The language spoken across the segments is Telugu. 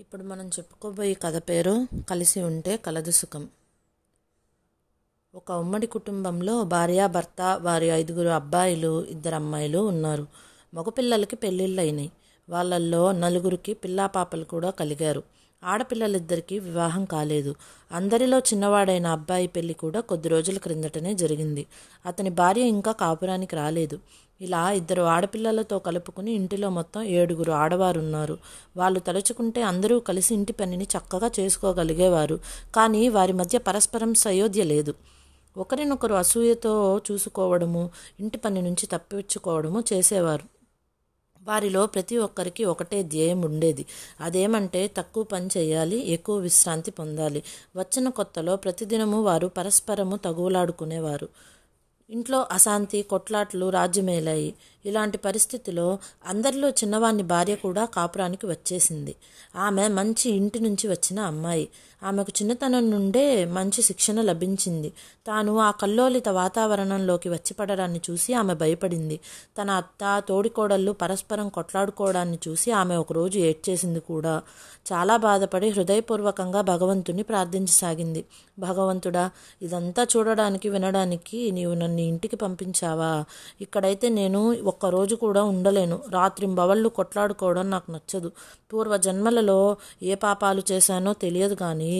ఇప్పుడు మనం చెప్పుకోబోయే కథ పేరు కలిసి ఉంటే కలదు సుఖం. ఒక ఉమ్మడి కుటుంబంలో భార్య భర్త వారి ఐదుగురు అబ్బాయిలు ఇద్దరు అమ్మాయిలు ఉన్నారు. మగపిల్లలకి పెళ్ళిళ్ళు అయినాయి వాళ్ళల్లో నలుగురికి పిల్లా పాపలు కూడా కలిగారు. ఆడపిల్లలిద్దరికీ వివాహం కాలేదు. అందరిలో చిన్నవాడైన అబ్బాయి పెళ్ళి కూడా కొద్ది రోజుల క్రిందటనే జరిగింది. అతని భార్య ఇంకా కాపురానికి రాలేదు. ఇలా ఇద్దరు ఆడపిల్లలతో కలుపుకుని ఇంటిలో మొత్తం ఏడుగురు ఆడవారు ఉన్నారు వాళ్ళు తలుచుకుంటే అందరూ కలిసి ఇంటి పనిని చక్కగా చేసుకోగలిగేవారు. కానీ వారి మధ్య పరస్పరం సయోధ్య లేదు. ఒకరినొకరు అసూయతో చూసుకోవడము ఇంటి పని నుంచి తప్పించుకోవడము చేసేవారు. వారిలో ప్రతి ఒక్కరికి ఒకటే ధ్యేయం ఉండేది. అదేమంటే తక్కువ పని చేయాలి ఎక్కువ విశ్రాంతి పొందాలి. వచ్చిన కొత్తలో ప్రతిదినము వారు పరస్పరము తగువులాడుకునేవారు. ఇంట్లో అశాంతి కొట్లాట్లు రాజ్యమేలాయి. ఇలాంటి పరిస్థితిలో అందరిలో చిన్నవాని భార్య కూడా కాపురానికి వచ్చేసింది. ఆమె మంచి ఇంటి నుంచి వచ్చిన అమ్మాయి. ఆమెకు చిన్నతనం నుండే మంచి శిక్షణ లభించింది. తాను ఆ కల్లోలిత వాతావరణంలోకి వచ్చి పడడాన్ని చూసి ఆమె భయపడింది. తన అత్త తోడికోడళ్ళు పరస్పరం కొట్లాడుకోవడాన్ని చూసి ఆమె ఒకరోజు ఏడ్చేసింది కూడా. చాలా బాధపడి హృదయపూర్వకంగా భగవంతుని ప్రార్థించసాగింది. భగవంతుడా ఇదంతా చూడడానికి వినడానికి నీవు నన్ను ఇంటికి పంపించావా? ఇక్కడైతే నేను ఒక్కరోజు కూడా ఉండలేను. రాత్రింబవళ్ళు కొట్లాడుకోవడం నాకు నచ్చదు. పూర్వ జన్మలలో ఏ పాపాలు చేశానో తెలియదు కానీ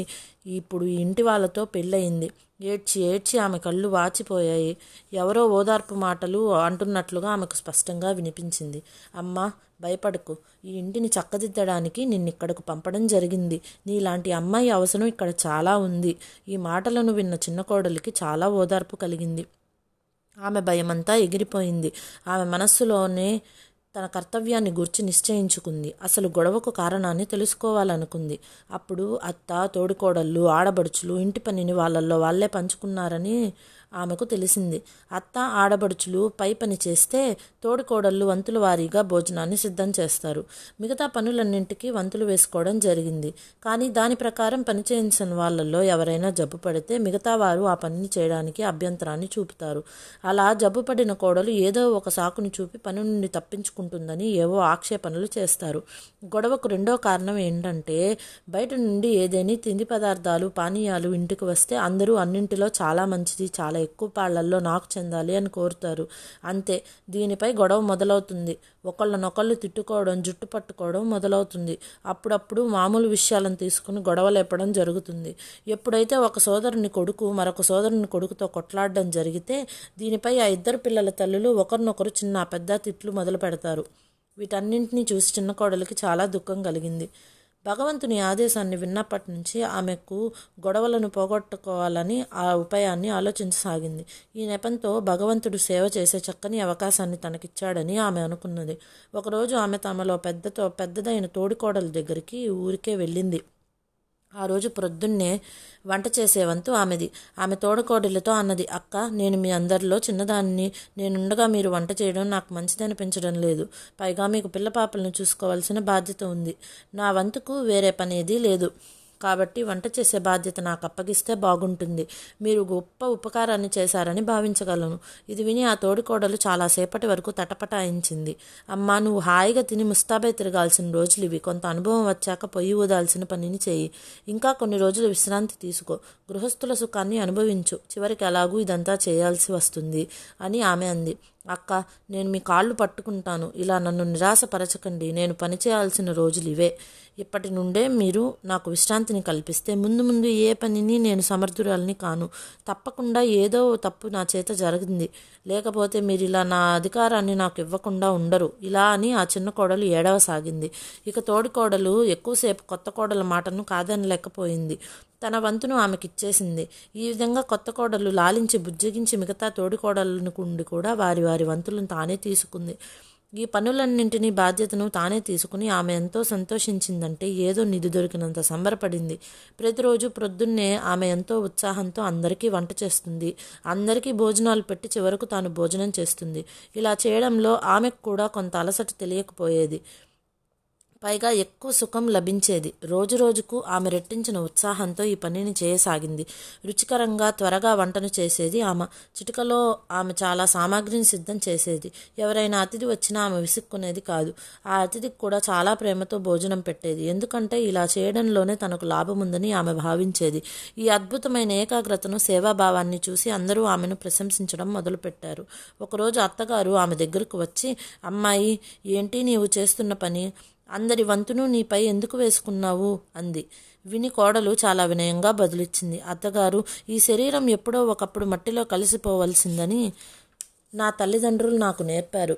ఇప్పుడు ఇంటి వాళ్ళతో పెళ్ళయింది. ఏడ్చి ఏడ్చి ఆమె కళ్ళు వాచిపోయాయి. ఎవరో ఓదార్పు మాటలు అంటున్నట్లుగా ఆమెకు స్పష్టంగా వినిపించింది. అమ్మా భయపడకు. ఈ ఇంటిని చక్కదిద్దడానికి నిన్నిక్కడకు పంపడం జరిగింది. నీలాంటి అమ్మాయి అవసరం ఇక్కడ చాలా ఉంది. ఈ మాటలను విన్న చిన్న కోడలికి చాలా ఓదార్పు కలిగింది. ఆమె భయమంతా ఎగిరిపోయింది. ఆమె మనస్సులోనే తన కర్తవ్యాన్ని గుర్చి నిశ్చయించుకుంది. అసలు గొడవకు కారణాన్ని తెలుసుకోవాలనుకుంది. అప్పుడు అత్త తోడికోడళ్ళు ఆడబడుచులు ఇంటి పనిని వాళ్ళల్లో వాళ్ళే పంచుకున్నారని ఆమెకు తెలిసింది. అత్త ఆడబడుచులు పై పని చేస్తే తోడుకోడళ్ళు వంతుల వారీగా భోజనాన్ని సిద్ధం చేస్తారు. మిగతా పనులన్నింటికీ వంతులు వేసుకోవడం జరిగింది. కానీ దాని ప్రకారం పని చేయించిన వాళ్ళల్లో ఎవరైనా జబ్బు పడితే మిగతా వారు ఆ పనిని చేయడానికి అభ్యంతరాన్ని చూపుతారు. అలా జబ్బు పడిన కోడలు ఏదో ఒక సాకుని చూపి పని నుండి తప్పించుకుంటుందని ఏవో ఆక్షేపణలు చేస్తారు. గొడవకు రెండో కారణం ఏంటంటే బయట నుండి ఏదేని తిండి పదార్థాలు పానీయాలు ఇంటికి వస్తే అందరూ అన్నింటిలో చాలా మంచిది చాలా ఎక్కువ పాళ్ళల్లో నాకు చెందాలి అని కోరుతారు. అంతే దీనిపై గొడవ మొదలవుతుంది. ఒకళ్ళనొకళ్ళు తిట్టుకోవడం జుట్టు పట్టుకోవడం మొదలవుతుంది. అప్పుడప్పుడు మామూలు విషయాలను తీసుకుని గొడవలేపడం జరుగుతుంది. ఎప్పుడైతే ఒక సోదరుని కొడుకు మరొక సోదరుని కొడుకుతో కొట్లాడడం జరిగితే దీనిపై ఆ ఇద్దరు పిల్లల తల్లులు ఒకరినొకరు చిన్న పెద్ద తిట్లు మొదలు పెడతారు వీటన్నింటినీ చూసి చిన్న కోడలికి చాలా దుఃఖం కలిగింది. భగవంతుని ఆదేశాన్ని విన్నప్పటి నుంచి ఆమెకు గొడవలను పోగొట్టుకోవాలని ఆ ఉపాయాన్ని ఆలోచించసాగింది. ఈ నెపంతో భగవంతుడు సేవ చేసే చక్కని అవకాశాన్ని తనకిచ్చాడని ఆమె అనుకున్నది. ఒకరోజు ఆమె తమలో పెద్దతో పెద్దదైన తోడికోడల దగ్గరికి ఊరికే వెళ్ళింది. ఆ రోజు ప్రొద్దున్నే వంట చేసే వంతు ఆమెది. ఆమె తోడకోడలతో అన్నది అక్క నేను మీ అందరిలో చిన్నదాన్ని నేనుండగా మీరు వంట చేయడం నాకు మంచిది అనిపించడం లేదు. పైగా మీకు పిల్ల పాపలను చూసుకోవాల్సిన బాధ్యత ఉంది. నా వంతుకు వేరే పనేది లేదు. కాబట్టి వంట చేసే బాధ్యత నాకు అప్పగిస్తే బాగుంటుంది. మీరు గొప్ప ఉపకారాన్ని చేశారని భావించగలను. ఇది విని ఆ తోడికోడలు చాలాసేపటి వరకు తటపటాయించింది. అమ్మా నువ్వు హాయిగా తిని ముస్తాబై తిరగాల్సిన రోజులు ఇవి. కొంత అనుభవం వచ్చాక పొయ్యి ఊదాల్సిన పనిని చేయి. ఇంకా కొన్ని రోజులు విశ్రాంతి తీసుకో. గృహస్థుల సుఖాన్ని అనుభవించు. చివరికి ఎలాగూ ఇదంతా చేయాల్సి వస్తుంది అని ఆమె అంది. అక్క నేను మీ కాళ్ళు పట్టుకుంటాను. ఇలా నన్ను నిరాశపరచకండి. నేను పనిచేయాల్సిన రోజులు ఇవే. ఇప్పటి నుండే మీరు నాకు విశ్రాంతిని కల్పిస్తే ముందు ముందు ఏ పనిని నేను సమర్థురాలని కాను. తప్పకుండా ఏదో తప్పు నా చేత జరిగింది. లేకపోతే మీరు ఇలా నా అధికారాన్ని నాకు ఇవ్వకుండా ఉండరు. ఇలా అని ఆ చిన్న కోడలు ఏడవసాగింది. ఇక తోడి కోడలు ఎక్కువసేపు కొత్త కోడల మాటను కాదనలేకపోయింది తన వంతును ఆమెకిచ్చేసింది. ఈ విధంగా కొత్త కోడలు లాలించి బుజ్జగించి మిగతా తోడి కోడలను కుండి కూడా వారి వారి వంతులను తానే తీసుకుంది. ఈ పనులన్నింటినీ బాధ్యతను తానే తీసుకుని ఆమె ఎంతో సంతోషించిందంటే ఏదో నిధి దొరికినంత సంబరపడింది. ప్రతిరోజు ప్రొద్దున్నే ఆమె ఎంతో ఉత్సాహంతో అందరికీ వంట చేస్తుంది. అందరికీ భోజనాలు పెట్టి చివరకు తాను భోజనం చేస్తుంది. ఇలా చేయడంలో ఆమెకు కూడా కొంత అలసట తెలియకపోయేది. పైగా ఎక్కువ సుఖం లభించేది. రోజు రోజుకు ఆమె రెట్టించిన ఉత్సాహంతో ఈ పనిని చేయసాగింది. రుచికరంగా త్వరగా వంటను చేసేది ఆమె. చిటికలో ఆమె చాలా సామాగ్రిని సిద్ధం చేసేది. ఎవరైనా అతిథి వచ్చినా ఆమె విసుక్కునేది కాదు. ఆ అతిథికి కూడా చాలా ప్రేమతో భోజనం పెట్టేది. ఎందుకంటే ఇలా చేయడంలోనే తనకు లాభం ఉందని ఆమె భావించేది. ఈ అద్భుతమైన ఏకాగ్రతను సేవాభావాన్ని చూసి అందరూ ఆమెను ప్రశంసించడం మొదలుపెట్టారు. ఒకరోజు అత్తగారు ఆమె దగ్గరకు వచ్చి అమ్మాయి ఏంటి నీవు చేస్తున్న పని? అందరి వంతును నీపై ఎందుకు వేసుకున్నావు? అంది. విని కోడలు చాలా వినయంగా బదులిచ్చింది. అత్తగారు ఈ శరీరం ఎప్పుడో ఒకప్పుడు మట్టిలో కలిసిపోవలసిందని నా తల్లిదండ్రులు నాకు నేర్పారు.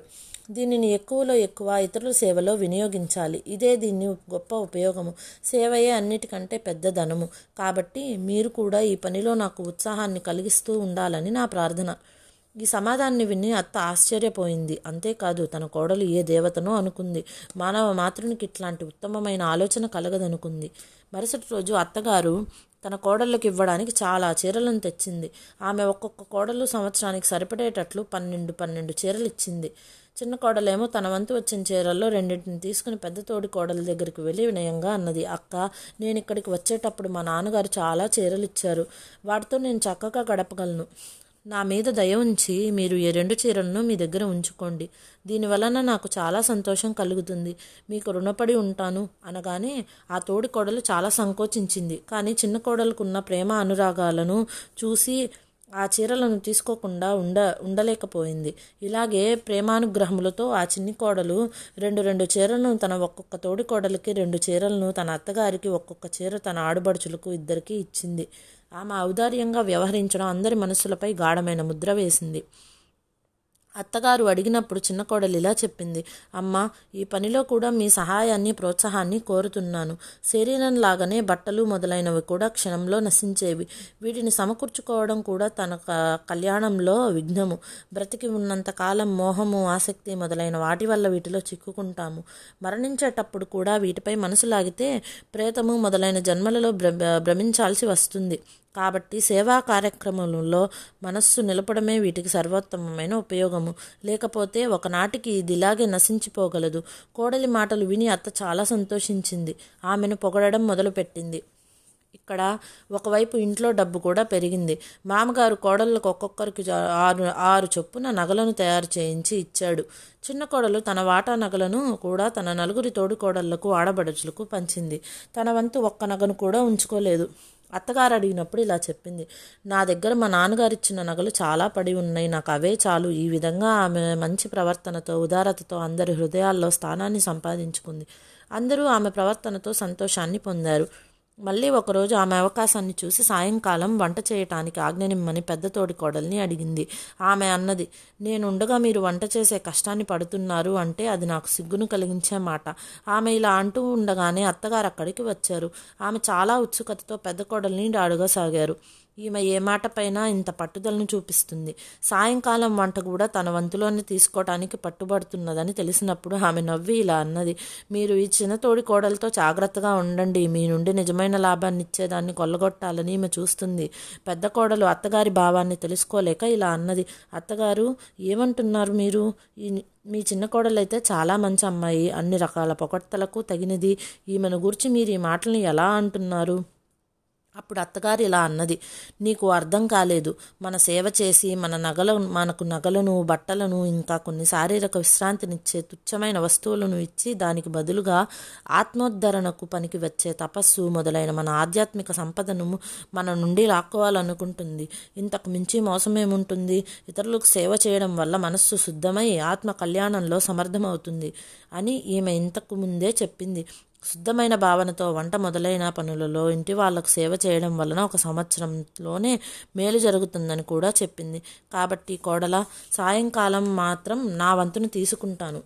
దీనిని ఎక్కువలో ఎక్కువ ఇతరుల సేవలో వినియోగించాలి. ఇదే దీన్ని గొప్ప ఉపయోగము. సేవయే అన్నిటికంటే పెద్ద ధనము. కాబట్టి మీరు కూడా ఈ పనిలో నాకు ఉత్సాహాన్ని కలిగిస్తూ ఉండాలని నా ప్రార్థన. ఈ సమాధాన్ని విని అత్త ఆశ్చర్యపోయింది. అంతేకాదు తన కోడలు ఏ దేవతనో అనుకుంది. మానవ మాతృనికి ఇట్లాంటి ఉత్తమమైన ఆలోచన కలగదనుకుంది. మరుసటి రోజు అత్తగారు తన కోడళ్ళకి ఇవ్వడానికి చాలా చీరలను తెచ్చింది. ఆమె ఒక్కొక్క కోడలు సంవత్సరానికి సరిపడేటట్లు పన్నెండు పన్నెండు చీరలు ఇచ్చింది. చిన్న కోడలేమో తన వంతు వచ్చిన చీరల్లో రెండింటిని తీసుకుని పెద్ద తోడి కోడల దగ్గరికి వెళ్ళి వినయంగా అన్నది అక్క నేను ఇక్కడికి వచ్చేటప్పుడు మా నాన్నగారు చాలా చీరలు ఇచ్చారు. వాటితో నేను చక్కగా గడపగలను. నా మీద దయ ఉంచి మీరు ఈ రెండు చీరలను మీ దగ్గర ఉంచుకోండి. దీని వలన నాకు చాలా సంతోషం కలుగుతుంది. మీకు రుణపడి ఉంటాను అనగానే ఆ తోడి కోడలు చాలా సంకోచించింది. కానీ చిన్న కోడలుకున్న ప్రేమ అనురాగాలను చూసి ఆ చీరలను తీసుకోకుండా ఉండ ఉండలేకపోయింది. ఇలాగే ప్రేమానుగ్రహములతో ఆ చిన్ని కోడలు రెండు రెండు చీరలను తన ఒక్కొక్క తోడి కోడలికి రెండు చీరలను తన అత్తగారికి ఒక్కొక్క చీర తన ఆడుబడుచులకు ఇద్దరికి ఇచ్చింది. ఆమె ఔదార్యంగా వ్యవహరించడం అందరి మనసులపై గాఢమైన ముద్ర వేసింది. అత్తగారు అడిగినప్పుడు చిన్న కోడలు ఇలా చెప్పింది అమ్మ ఈ పనిలో కూడా మీ సహాయాన్ని ప్రోత్సాహాన్ని కోరుతున్నాను. శరీరం లాగానే బట్టలు మొదలైనవి కూడా క్షణంలో నశించేవి. వీటిని సమకూర్చుకోవడం కూడా తన కళ్యాణంలో విఘ్నము. బ్రతికి ఉన్నంత కాలం మోహము ఆసక్తి మొదలైన వాటి వల్ల వీటిలో చిక్కుకుంటాము. మరణించేటప్పుడు కూడా వీటిపై మనసు లాగితే ప్రేతము మొదలైన జన్మలలో భ్రమించాల్సి వస్తుంది. కాబట్టి సేవా కార్యక్రమంలో మనస్సు నిలపడమే వీటికి సర్వోత్తమమైన ఉపయోగము. లేకపోతే ఒకనాటికి ఇది ఇలాగే నశించిపోగలదు. కోడలి మాటలు విని అత్త చాలా సంతోషించింది. ఆమెను పొగడడం మొదలుపెట్టింది. ఇక్కడ ఒకవైపు ఇంట్లో డబ్బు కూడా పెరిగింది. మామగారు కోడళ్ళకు ఒక్కొక్కరికి ఆరు ఆరు చొప్పున నగలను తయారు చేయించి ఇచ్చాడు. చిన్న కోడలు తన వాటా నగలను కూడా తన నలుగురి తోడు కోడళ్ళకు ఆడబడుచులకు పంచింది. తన వంతు ఒక్క నగను కూడా ఉంచుకోలేదు. అత్తగారు అడిగినప్పుడు ఇలా చెప్పింది. నా దగ్గర మా నాన్నగారు ఇచ్చిన నగలు చాలా పడి ఉన్నాయి. నాకు అవే చాలు. ఈ విధంగా ఆమె మంచి ప్రవర్తనతో ఉదారతతో అందరి హృదయాల్లో స్థానాన్ని సంపాదించుకుంది. అందరూ ఆమె ప్రవర్తనతో సంతోషాన్ని పొందారు. మళ్ళీ ఒకరోజు ఆమె అవకాశాన్ని చూసి సాయంకాలం వంట చేయటానికి ఆజ్ఞనిమ్మని పెద్ద తోడి కోడల్ని అడిగింది. ఆమె అన్నది నేను ఉండగా మీరు వంట చేసే కష్టాన్ని పడుతున్నారు అంటే అది నాకు సిగ్గును కలిగించే మాట. ఆమె ఇలా అంటూ ఉండగానే అత్తగారు అక్కడికి వచ్చారు. ఆమె చాలా ఉత్సుకతతో పెద్ద కోడల్ని సాగారు. ఈమె ఏ మాటపైన ఇంత పట్టుదలను చూపిస్తుంది. సాయంకాలం వంట కూడా తన వంతులోనే తీసుకోవటానికి పట్టుబడుతున్నదని తెలిసినప్పుడు ఆమె నవ్వి ఇలా అన్నది. మీరు ఈ చిన్న తోడి కోడలతో జాగ్రత్తగా ఉండండి. మీ నుండి నిజమైన లాభాన్ని ఇచ్చేదాన్ని కొల్లగొట్టాలని ఈమె చూస్తుంది. పెద్ద కోడలు అత్తగారి భావాన్ని తెలుసుకోలేక ఇలా అన్నది. అత్తగారు ఏమంటున్నారు మీరు? ఈ మీ చిన్న కోడలైతే చాలా మంచి అమ్మాయి. అన్ని రకాల పొగడ్తలకు తగినది. ఈమెను గురించి మీరు ఈ మాటల్ని ఎలా అంటున్నారు? అప్పుడు అత్తగారు ఇలా అన్నది. నీకు అర్థం కాలేదు. మన సేవ చేసి మన నగల మనకు నగలను బట్టలను ఇంకా కొన్ని శారీరక విశ్రాంతినిచ్చే తుచ్చమైన వస్తువులను ఇచ్చి దానికి బదులుగా ఆత్మోద్ధరణకు పనికి వచ్చే తపస్సు మొదలైన మన ఆధ్యాత్మిక సంపదను మన నుండి లాక్కోవాలనుకుంటుంది. ఇంతకు మించి మోసమేముంటుంది? ఇతరులకు సేవ చేయడం వల్ల మనస్సు శుద్ధమై ఆత్మ కళ్యాణంలో సమర్థమవుతుంది అని ఈమె ఇంతకు ముందే చెప్పింది. శుద్ధమైన భావనతో వంట మొదలైన పనులలో ఇంటి వాళ్ళకు సేవ చేయడం వలన ఒక సంవత్సరంలోనే మేలు జరుగుతుందని కూడా చెప్పింది. కాబట్టి కోడల సాయంకాలం మాత్రం నా వంతును తీసుకుంటాను.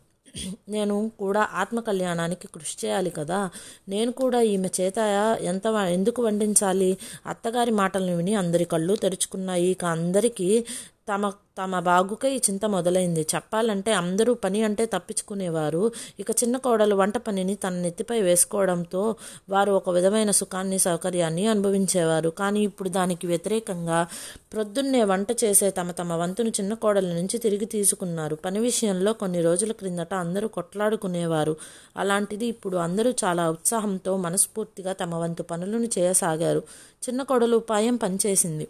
నేను కూడా ఆత్మ కళ్యాణానికి కృషి చేయాలి కదా. నేను కూడా ఈమె చేత ఎంత ఎందుకు వండించాలి? అత్తగారి మాటలను విని అందరి కళ్ళు తెరుచుకున్నాయి. ఇక అందరికీ తమ తమ బాగుకై చింత మొదలైంది. చెప్పాలంటే అందరూ పని అంటే తప్పించుకునేవారు. ఇక చిన్న కోడలు వంట పనిని తన నెత్తిపై వేసుకోవడంతో వారు ఒక విధమైన సుఖాన్ని సౌకర్యాన్ని అనుభవించేవారు. కానీ ఇప్పుడు దానికి వ్యతిరేకంగా ప్రొద్దున్నే వంట చేసే తమ తమ వంతును చిన్న కోడల నుంచి తిరిగి తీసుకున్నారు. పని విషయంలో కొన్ని రోజుల క్రిందట అందరూ కొట్లాడుకునేవారు. అలాంటిది ఇప్పుడు అందరూ చాలా ఉత్సాహంతో మనస్ఫూర్తిగా తమ వంతు పనులను చేయసాగారు. చిన్న కోడలు ఉపాయం పనిచేసింది.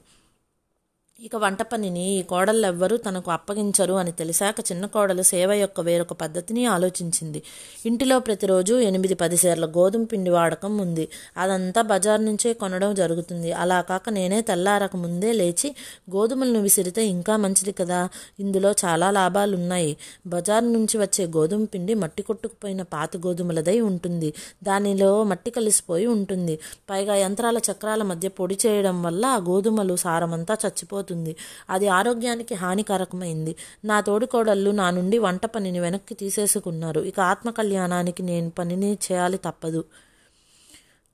ఇక వంట పనిని ఈ కోడళ్ళెవ్వరూ తనకు అప్పగించరు అని తెలిసాక చిన్న కోడలు సేవ యొక్క వేరొక పద్ధతిని ఆలోచించింది. ఇంటిలో ప్రతిరోజు ఎనిమిది పది సేర్ల గోధుమ పిండి వాడకం ఉంది. అదంతా బజార్ నుంచే కొనడం జరుగుతుంది. అలా కాక నేనే తెల్లారక ముందే లేచి గోధుమలను విసిరితే ఇంకా మంచిది కదా? ఇందులో చాలా లాభాలున్నాయి. బజార్ నుంచి వచ్చే గోధుమ పిండి మట్టి కొట్టుకుపోయిన పాత గోధుమలదై ఉంటుంది. దానిలో మట్టి కలిసిపోయి ఉంటుంది. పైగా యంత్రాల చక్రాల మధ్య పొడి చేయడం వల్ల ఆ గోధుమలు సారమంతా చచ్చిపోతుంది అవుతుంది అది ఆరోగ్యానికి హానికరకమైంది. నా తోడికోడళ్ళు నా నుండి వంట పనిని వెనక్కి తీసేసుకున్నారు. ఇక ఆత్మ కళ్యాణానికి నేను పనిని చేయాలి తప్పదు.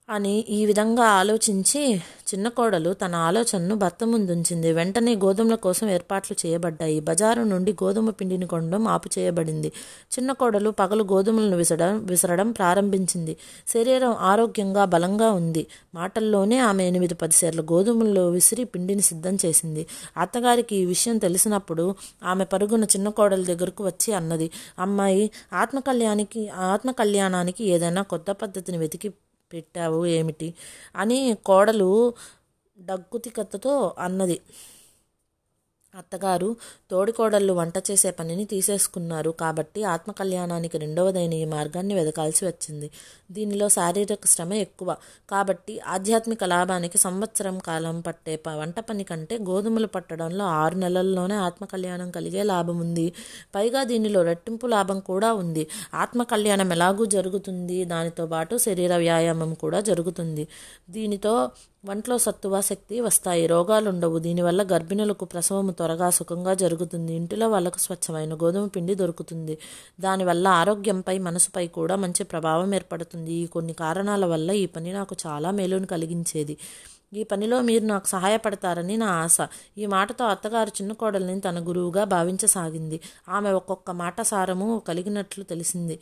అని ఈ విధంగా ఆలోచించి చిన్న కోడలు తన ఆలోచనను భర్త ముందుంచింది. వెంటనే గోధుమల కోసం ఏర్పాట్లు చేయబడ్డాయి. బజారు నుండి గోధుమ పిండిని కొనడం ఆపు చేయబడింది చిన్న కోడలు పగలు గోధుమలను విసడం విసరడం ప్రారంభించింది. శరీరం ఆరోగ్యంగా బలంగా ఉంది. మాటల్లోనే ఆమె ఎనిమిది పది సేర్ల గోధుమల్లో విసిరి పిండిని సిద్ధం చేసింది. అత్తగారికి ఈ విషయం తెలిసినప్పుడు ఆమె పరుగున చిన్న కోడల దగ్గరకు వచ్చి అన్నది అమ్మాయి ఆత్మకళ్యాణికి ఆత్మకళ్యాణానికి ఏదైనా కొత్త పద్ధతిని వెతికి పెట్టావు ఏమిటి? అని కోడలు డగ్గుతికత్తతో అన్నది. అత్తగారు తోడికోడళ్ళు వంట చేసే పనిని తీసేసుకున్నారు. కాబట్టి ఆత్మకళ్యాణానికి రెండవదైన ఈ మార్గాన్ని వెదకాల్సి వచ్చింది. దీనిలో శారీరక శ్రమ ఎక్కువ. కాబట్టి ఆధ్యాత్మిక లాభానికి సంవత్సరం కాలం పట్టే వంట పని కంటే గోధుమలు పట్టడంలో ఆరు నెలల్లోనే ఆత్మకళ్యాణం కలిగే లాభం ఉంది. పైగా దీనిలో రెట్టింపు లాభం కూడా ఉంది. ఆత్మకళ్యాణం ఎలాగూ జరుగుతుంది? దానితో పాటు శరీర వ్యాయామం కూడా జరుగుతుంది. దీనితో వంట్లో సత్తువ శక్తి వస్తాయి. రోగాలు ఉండవు దీనివల్ల గర్భిణులకు ప్రసవము త్వరగా సుఖంగా జరుగుతుంది. ఇంటిలో వాళ్ళకు స్వచ్ఛమైన గోధుమ పిండి దొరుకుతుంది. దానివల్ల ఆరోగ్యంపై మనసుపై కూడా మంచి ప్రభావం ఏర్పడుతుంది. ఈ కొన్ని కారణాల వల్ల ఈ పని నాకు చాలా మేలును కలిగించేది. ఈ పనిలో మీరు నాకు సహాయపడతారని నా ఆశ. ఈ మాటతో అత్తగారు చిన్న కోడల్ని తన గురువుగా భావించసాగింది. ఆమె ఒక్కొక్క మాట సారము కలిగినట్లు తెలిసింది.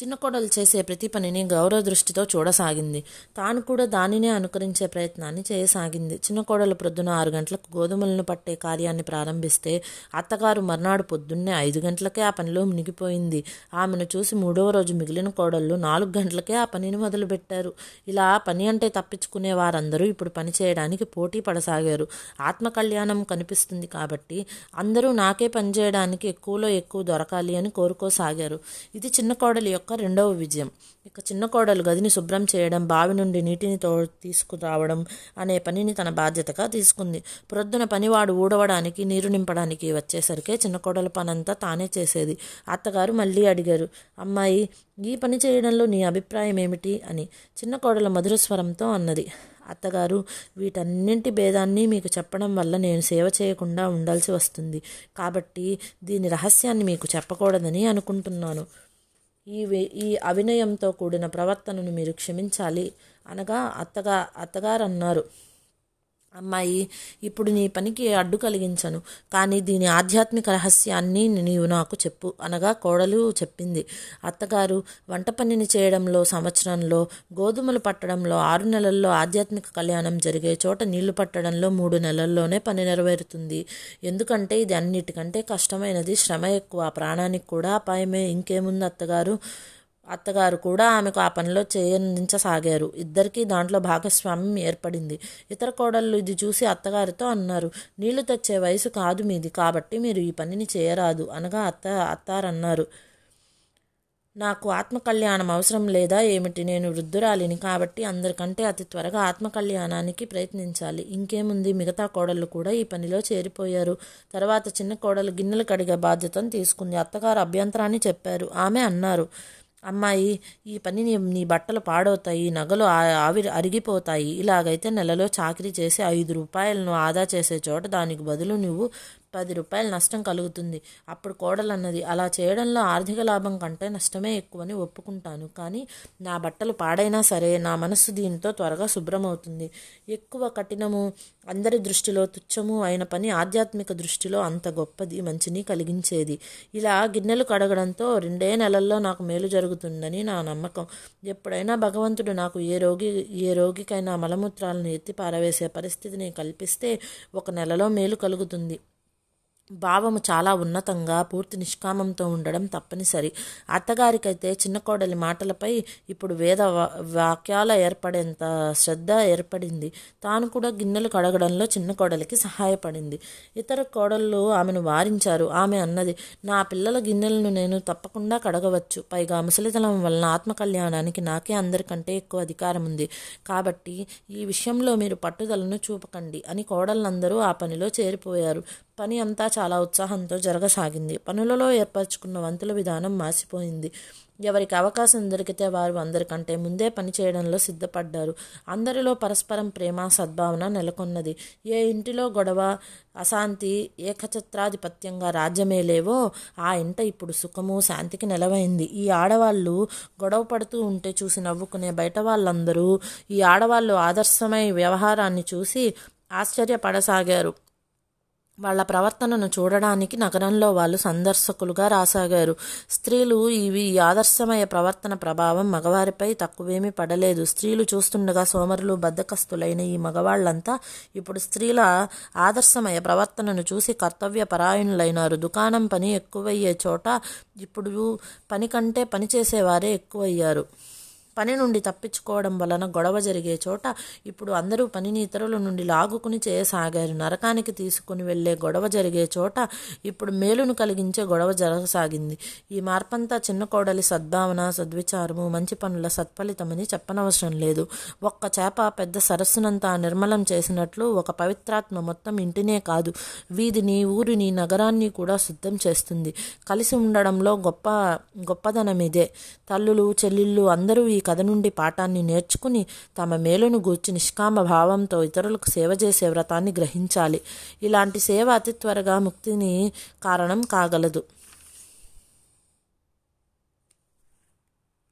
చిన్న కోడలు చేసే ప్రతి పనిని గౌరవ దృష్టితో చూడసాగింది. తాను కూడా దానినే అనుకరించే ప్రయత్నాన్ని చేయసాగింది. చిన్న కోడలు ప్రొద్దున ఆరు గంటలకు గోధుమలను పట్టే కార్యాన్ని ప్రారంభిస్తే అత్తగారు మర్నాడు పొద్దున్నే ఐదు గంటలకే ఆ పనిలో మునిగిపోయింది. ఆమెను చూసి మూడవ రోజు మిగిలిన కోడళ్ళు నాలుగు గంటలకే ఆ పనిని మొదలుపెట్టారు. ఇలా పని అంటే తప్పించుకునే వారందరూ ఇప్పుడు పని చేయడానికి పోటీ పడసాగారు. ఆత్మకళ్యాణం కనిపిస్తుంది కాబట్టి అందరూ నాకే పని చేయడానికి ఎక్కువలో ఎక్కువ దొరకాలి అని కోరుకోసాగారు. ఇది చిన్న కోడలి యొక్క రెండవ విజయం. ఇక చిన్న కోడలు గదిని శుభ్రం చేయడం బావి నుండి నీటిని తో తీసుకురావడం అనే పనిని తన బాధ్యతగా తీసుకుంది. ప్రొద్దున పనివాడు ఊడవడానికి నీరు నింపడానికి వచ్చేసరికే చిన్న కోడల పనంతా తానే చేసేది. అత్తగారు మళ్ళీ అడిగారు అమ్మాయి ఈ పని చేయడంలో నీ అభిప్రాయం ఏమిటి? అని. చిన్న కోడల మధుర స్వరంతో అన్నది అత్తగారు వీటన్నింటి భేదాన్ని మీకు చెప్పడం వల్ల నేను సేవ చేయకుండా ఉండాల్సి వస్తుంది. కాబట్టి దీని రహస్యాన్ని మీకు చెప్పకూడదని అనుకుంటున్నాను. ఈ ఈ అవినయంతో కూడిన ప్రవర్తనను మీరు క్షమించాలి అనగా అత్తగా అత్తగారు అన్నారు అమ్మాయి ఇప్పుడు నీ పనికి అడ్డు కలిగించను. కానీ దీని ఆధ్యాత్మిక రహస్యాన్ని నీవు నాకు చెప్పు. అనగా కోడలు చెప్పింది. అత్తగారు వంట పనిని చేయడంలో సంవత్సరంలో గోధుమలు పట్టడంలో ఆరు నెలల్లో ఆధ్యాత్మిక కళ్యాణం జరిగే చోట నీళ్ళు పట్టడంలో మూడు నెలల్లోనే పని నెరవేరుతుంది. ఎందుకంటే ఇది అన్నిటికంటే కష్టమైనది. శ్రమ ఎక్కువ. ప్రాణానికి కూడా అపాయమే. ఇంకేముంది అత్తగారు? అత్తగారు కూడా ఆమెకు ఆ పనిలో చేయనించసాగారు ఇద్దరికీ దాంట్లో భాగస్వామ్యం ఏర్పడింది. ఇతర కోడళ్ళు ఇది చూసి అత్తగారితో అన్నారు నీళ్ళు తెచ్చే వయసు కాదు మీది కాబట్టి మీరు ఈ పనిని చేయరాదు అనగా అత్త అత్తారన్నారు. నాకు ఆత్మకళ్యాణం అవసరం లేదా ఏమిటి? నేను వృద్ధురాలిని కాబట్టి అందరికంటే అతి త్వరగా ఆత్మకళ్యాణానికి ప్రయత్నించాలి. ఇంకేముంది? మిగతా కోడళ్ళు కూడా ఈ పనిలో చేరిపోయారు. తర్వాత చిన్న కోడలు గిన్నెలు కడిగే బాధ్యతను తీసుకుంది. అత్తగారు అభ్యంతరాన్ని చెప్పారు. ఆమె అన్నారు అమ్మాయి ఈ పని నీ నీ బట్టలు పాడవుతాయి నగలు ఆవిరి అరిగిపోతాయి. ఇలాగైతే నెలలో చాకరీ చేసి ఐదు రూపాయలను ఆదా చేసే చోట దానికి బదులు నువ్వు పది రూపాయల నష్టం కలుగుతుంది. అప్పుడు కోడలు అన్నది అలా చేయడంలో ఆర్థిక లాభం కంటే నష్టమే ఎక్కువని ఒప్పుకుంటాను. కానీ నా బట్టలు పాడైనా సరే నా మనస్సు దీంతో త్వరగా శుభ్రమవుతుంది. ఎక్కువ కఠినము అందరి దృష్టిలో తుచ్చము అయిన పని ఆధ్యాత్మిక దృష్టిలో అంత గొప్పది మంచిని కలిగించేది. ఇలా గిన్నెలు కడగడంతో రెండే నెలల్లో నాకు మేలు జరుగుతుందని నా నమ్మకం. ఎప్పుడైనా భగవంతుడు నాకు ఏ రోగి ఏ రోగికైనా మలమూత్రాలను ఎత్తి పారవేసే పరిస్థితిని కల్పిస్తే ఒక నెలలో మేలు కలుగుతుంది. భావము చాలా ఉన్నతంగా పూర్తి నిష్కామంతో ఉండడం తప్పనిసరి. అత్తగారికైతే చిన్న కోడలి మాటలపై ఇప్పుడు వేద వా- వాక్యాల ఏర్పడేంత శ్రద్ధ ఏర్పడింది. తాను కూడా గిన్నెలు కడగడంలో చిన్న కోడలికి సహాయపడింది. ఇతర కోడళ్ళు ఆమెను వారించారు. ఆమె అన్నది నా పిల్లల గిన్నెలను నేను తప్పకుండా కడగవచ్చు. పైగా ముసలితనం వలన ఆత్మకళ్యాణానికి నాకే అందరికంటే ఎక్కువ అధికారం ఉంది. కాబట్టి ఈ విషయంలో మీరు పట్టుదలను చూపకండి అని కోడళ్ళందరూ ఆ పనిలో చేరిపోయారు. పని అంతా చాలా ఉత్సాహంతో జరగసాగింది. పనులలో ఏర్పరచుకున్న వంతుల విధానం మాసిపోయింది. ఎవరికి అవకాశం దొరికితే వారు అందరికంటే ముందే పని చేయడంలో సిద్ధపడ్డారు. అందరిలో పరస్పరం ప్రేమ సద్భావన నెలకొన్నది. ఏ ఇంటిలో గొడవ అశాంతి ఏకఛత్రాధిపత్యంగా రాజ్యమే లేవో ఆ ఇంట ఇప్పుడు సుఖము శాంతికి నెలవైంది. ఈ ఆడవాళ్ళు గొడవ పడుతూ ఉంటే చూసి నవ్వుకునే బయట వాళ్ళందరూ ఈ ఆడవాళ్ళు ఆదర్శమై వ్యవహారాన్ని చూసి ఆశ్చర్యపడసాగారు. వాళ్ళ ప్రవర్తనను చూడడానికి నగరంలో వాళ్ళు సందర్శకులుగా రాసాగారు. స్త్రీలు ఇవి ఈ ఆదర్శమయ ప్రవర్తన ప్రభావం మగవారిపై తక్కువేమీ పడలేదు. స్త్రీలు చూస్తుండగా సోమరులు బద్దకస్తులైన ఈ మగవాళ్ళంతా ఇప్పుడు స్త్రీల ఆదర్శమయ ప్రవర్తనను చూసి కర్తవ్య పరాయణులైనారు. దుకాణం పని ఎక్కువయ్యే చోట ఇప్పుడు పని కంటే పని చేసేవారే ఎక్కువయ్యారు. పని నుండి తప్పించుకోవడం వలన గొడవ జరిగే చోట ఇప్పుడు అందరూ పనిని ఇతరుల నుండి లాగుకుని చేయసాగారు. నరకానికి తీసుకుని వెళ్ళే గొడవ జరిగే చోట ఇప్పుడు మేలును కలిగించే గొడవ జరగసాగింది. ఈ మార్పంతా చిన్న కోడలి సద్భావన సద్విచారము మంచి పనుల సత్ఫలితమని చెప్పనవసరం లేదు. ఒక్క చేప పెద్ద సరస్సునంతా నిర్మలం చేసినట్లు ఒక పవిత్రాత్మ మొత్తం ఇంటినే కాదు. వీధిని ఊరిని నగరాన్ని కూడా శుద్ధం చేస్తుంది. కలిసి ఉండడంలో గొప్ప గొప్పదనం ఇదే తల్లులు చెల్లిళ్ళు అందరూ ఈ కథ నుండి పాఠాన్ని నేర్చుకుని తమ మేలును గూర్చి నిష్కామ భావంతో ఇతరులకు సేవ చేసే వ్రతాన్ని గ్రహించాలి. ఇలాంటి సేవ అతి త్వరగా ముక్తిని కారణం కాగలదు.